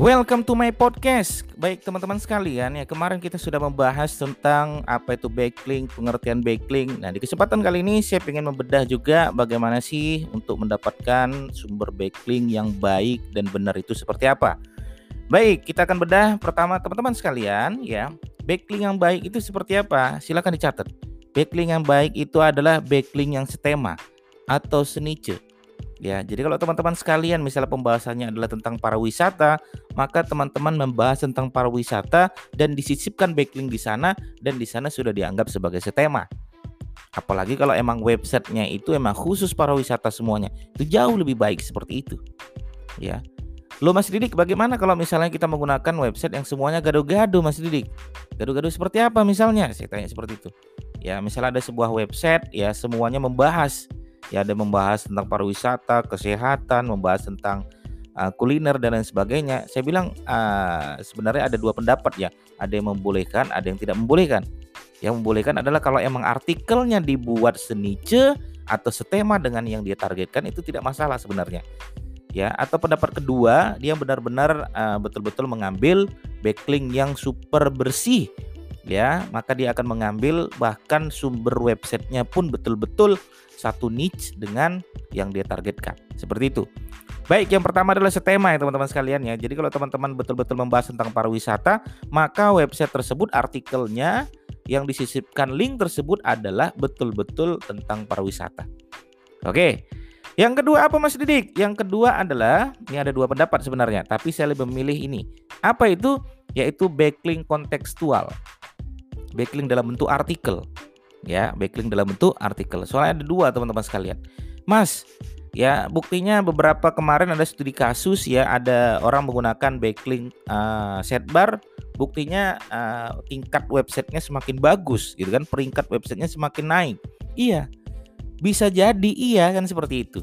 Welcome to my podcast. Baik teman-teman sekalian ya, kemarin kita sudah membahas tentang apa itu backlink, pengertian backlink. Nah, di kesempatan kali ini saya ingin membedah juga bagaimana sih untuk mendapatkan sumber backlink yang baik dan benar itu seperti apa. Baik, kita akan bedah pertama teman-teman sekalian ya. Backlink yang baik itu seperti apa? Silakan dicatat. Backlink yang baik itu adalah backlink yang setema atau seniche Ya, jadi kalau teman-teman sekalian misalnya pembahasannya adalah tentang para wisata, maka teman-teman membahas tentang para wisata dan disisipkan backlink di sana dan di sana sudah dianggap sebagai setema. Apalagi kalau emang websitenya itu emang khusus para wisata semuanya, itu jauh lebih baik seperti itu. Ya. Lo Mas Didik, bagaimana kalau misalnya kita menggunakan website yang semuanya gado-gado Mas Didik? Gado-gado seperti apa misalnya? Saya tanya seperti itu. Ya, misalnya ada sebuah website ya semuanya membahas ya ada membahas tentang pariwisata, kesehatan, membahas tentang uh, kuliner dan lain sebagainya. Saya bilang uh, sebenarnya ada dua pendapat ya, ada yang membolehkan, ada yang tidak membolehkan. Yang membolehkan adalah kalau emang artikelnya dibuat senice atau setema dengan yang dia targetkan itu tidak masalah sebenarnya. Ya, atau pendapat kedua, dia benar-benar uh, betul-betul mengambil backlink yang super bersih ya, maka dia akan mengambil bahkan sumber websitenya pun betul-betul satu niche dengan yang dia targetkan. Seperti itu. Baik, yang pertama adalah setema ya teman-teman sekalian ya. Jadi kalau teman-teman betul-betul membahas tentang pariwisata, maka website tersebut artikelnya yang disisipkan link tersebut adalah betul-betul tentang pariwisata. Oke. Yang kedua apa Mas Didik? Yang kedua adalah ini ada dua pendapat sebenarnya, tapi saya lebih memilih ini. Apa itu? Yaitu backlink kontekstual. Backlink dalam bentuk artikel. Ya backlink dalam bentuk artikel. Soalnya ada dua teman-teman sekalian. Mas ya buktinya beberapa kemarin ada studi kasus ya ada orang menggunakan backlink uh, setbar buktinya uh, tingkat websitenya semakin bagus gitu kan? Peringkat websitenya semakin naik. Iya bisa jadi iya kan seperti itu.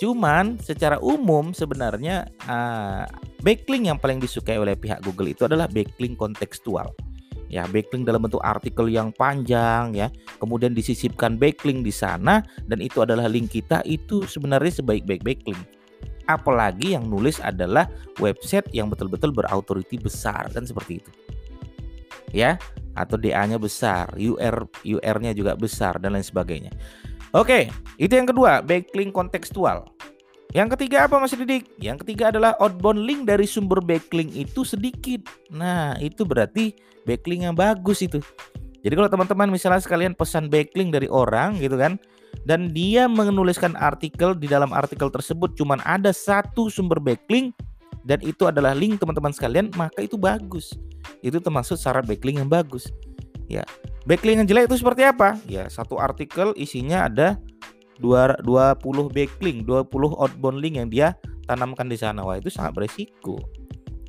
Cuman secara umum sebenarnya uh, backlink yang paling disukai oleh pihak Google itu adalah backlink kontekstual ya backlink dalam bentuk artikel yang panjang ya. Kemudian disisipkan backlink di sana dan itu adalah link kita. Itu sebenarnya sebaik-baik backlink apalagi yang nulis adalah website yang betul-betul berautoriti besar kan seperti itu. Ya atau DA-nya besar UR UR-nya juga besar dan lain sebagainya. Oke itu yang kedua backlink kontekstual yang ketiga apa Mas Didik? Yang ketiga adalah outbound link dari sumber backlink itu sedikit. Nah, itu berarti backlink yang bagus itu. Jadi kalau teman-teman misalnya sekalian pesan backlink dari orang gitu kan dan dia menuliskan artikel di dalam artikel tersebut cuman ada satu sumber backlink dan itu adalah link teman-teman sekalian, maka itu bagus. Itu termasuk syarat backlink yang bagus. Ya. Backlink yang jelek itu seperti apa? Ya, satu artikel isinya ada 20 backlink, 20 outbound link yang dia tanamkan di sana. Wah, itu sangat beresiko.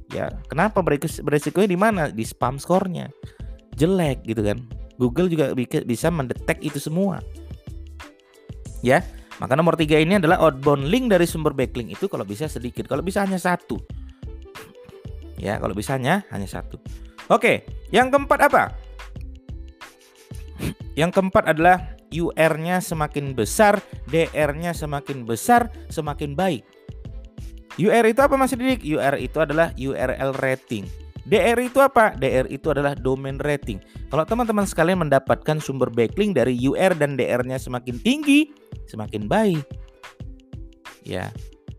Ya, kenapa beresikonya di mana? Di spam skornya. Jelek gitu kan. Google juga bisa mendetek itu semua. Ya, maka nomor tiga ini adalah outbound link dari sumber backlink itu kalau bisa sedikit, kalau bisa hanya satu. Ya, kalau bisa hanya hanya satu. Oke, yang keempat apa? Yang keempat adalah UR-nya semakin besar, DR-nya semakin besar, semakin baik. UR itu apa Mas Didik? UR itu adalah URL rating. DR itu apa? DR itu adalah domain rating. Kalau teman-teman sekalian mendapatkan sumber backlink dari UR dan DR-nya semakin tinggi, semakin baik. Ya.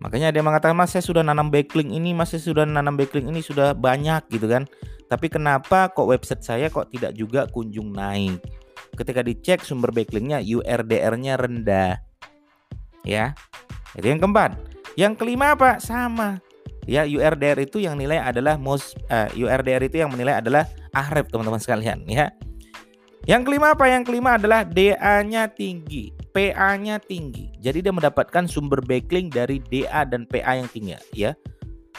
Makanya ada yang mengatakan, "Mas, saya sudah nanam backlink ini, Mas, saya sudah nanam backlink ini sudah banyak gitu kan. Tapi kenapa kok website saya kok tidak juga kunjung naik?" Ketika dicek sumber backlinknya URDR-nya rendah. Ya. Itu yang keempat. Yang kelima apa? Sama. Ya, URDR itu yang nilai adalah most uh, eh, URDR itu yang menilai adalah ahref teman-teman sekalian ya. Yang kelima apa? Yang kelima adalah DA-nya tinggi, PA-nya tinggi. Jadi dia mendapatkan sumber backlink dari DA dan PA yang tinggi ya.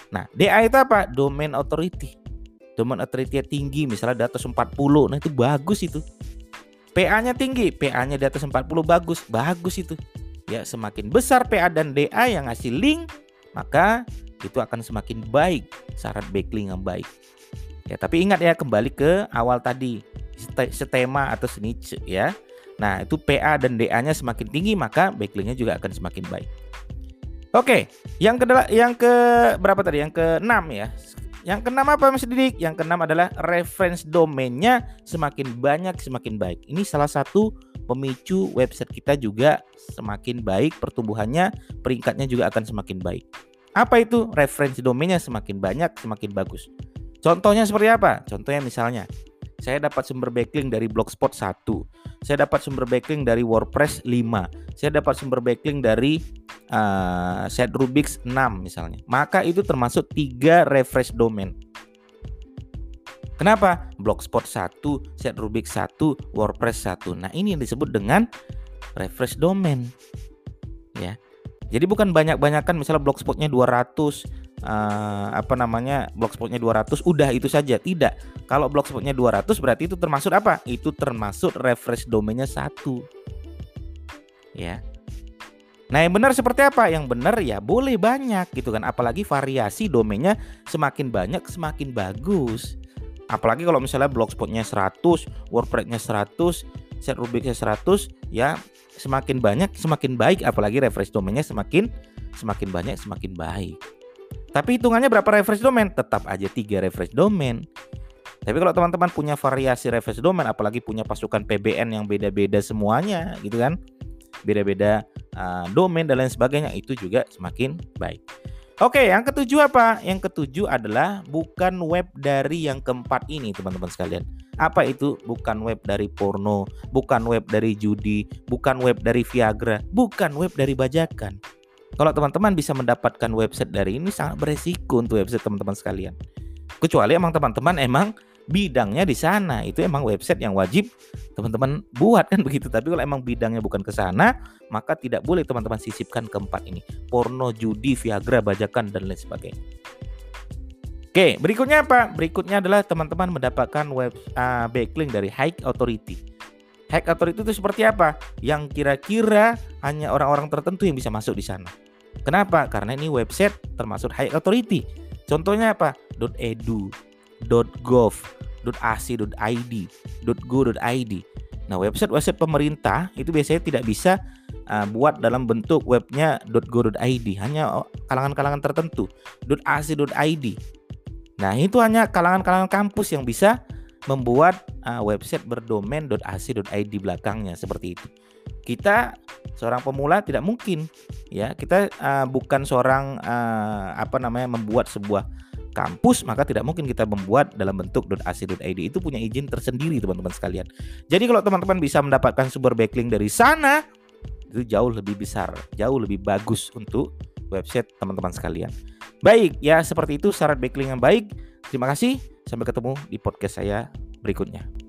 Nah, DA itu apa? Domain authority. Domain authority tinggi, misalnya di atas 40. Nah, itu bagus itu. PA-nya tinggi, PA-nya di atas 40 bagus, bagus itu. Ya, semakin besar PA dan DA yang ngasih link, maka itu akan semakin baik syarat backlink yang baik. Ya, tapi ingat ya kembali ke awal tadi, setema atau niche ya. Nah, itu PA dan DA-nya semakin tinggi, maka backlinknya juga akan semakin baik. Oke, yang kedua yang ke berapa tadi? Yang ke-6 ya. Yang keenam apa Mas Didik? Yang keenam adalah reference domainnya semakin banyak semakin baik. Ini salah satu pemicu website kita juga semakin baik pertumbuhannya, peringkatnya juga akan semakin baik. Apa itu? Referensi domainnya semakin banyak, semakin bagus. Contohnya seperti apa? Contohnya misalnya, saya dapat sumber backlink dari Blogspot 1. Saya dapat sumber backlink dari WordPress 5. Saya dapat sumber backlink dari uh, set Rubix 6 misalnya. Maka itu termasuk tiga refresh domain. Kenapa? Blogspot 1, set Rubix 1, WordPress 1. Nah, ini yang disebut dengan refresh domain. Ya. Jadi bukan banyak-banyakan misalnya blogspotnya 200 uh, eh, apa namanya? blogspotnya 200 udah itu saja. Tidak. Kalau blogspotnya 200 berarti itu termasuk apa? Itu termasuk refresh domainnya satu. Ya. Nah yang benar seperti apa? Yang benar ya boleh banyak gitu kan Apalagi variasi domainnya semakin banyak semakin bagus Apalagi kalau misalnya blogspotnya 100, wordpressnya 100, set rubiknya 100 Ya semakin banyak semakin baik Apalagi refresh domainnya semakin semakin banyak semakin baik Tapi hitungannya berapa refresh domain? Tetap aja tiga refresh domain tapi kalau teman-teman punya variasi refresh domain, apalagi punya pasukan PBN yang beda-beda semuanya, gitu kan? Beda-beda uh, domain dan lain sebagainya itu juga semakin baik. Oke, yang ketujuh apa? Yang ketujuh adalah bukan web dari yang keempat ini, teman-teman sekalian. Apa itu? Bukan web dari porno, bukan web dari judi, bukan web dari Viagra, bukan web dari bajakan. Kalau teman-teman bisa mendapatkan website dari ini sangat beresiko untuk website teman-teman sekalian. Kecuali emang teman-teman emang bidangnya di sana itu emang website yang wajib teman-teman buat kan begitu tapi kalau emang bidangnya bukan ke sana maka tidak boleh teman-teman sisipkan keempat ini porno judi viagra bajakan dan lain sebagainya Oke, berikutnya apa? Berikutnya adalah teman-teman mendapatkan web uh, backlink dari high authority. High authority itu seperti apa? Yang kira-kira hanya orang-orang tertentu yang bisa masuk di sana. Kenapa? Karena ini website termasuk high authority. Contohnya apa? .edu, .gov, .ac.id, .go.id. Nah, website-website pemerintah itu biasanya tidak bisa uh, buat dalam bentuk webnya .go.id, hanya kalangan-kalangan tertentu. .ac.id. Nah, itu hanya kalangan-kalangan kampus yang bisa membuat uh, website berdomain .ac.id belakangnya seperti itu. Kita seorang pemula tidak mungkin ya, kita uh, bukan seorang uh, apa namanya membuat sebuah kampus maka tidak mungkin kita membuat dalam bentuk .ac.id itu punya izin tersendiri teman-teman sekalian. Jadi kalau teman-teman bisa mendapatkan sumber backlink dari sana itu jauh lebih besar, jauh lebih bagus untuk website teman-teman sekalian. Baik, ya seperti itu syarat backlink yang baik. Terima kasih, sampai ketemu di podcast saya berikutnya.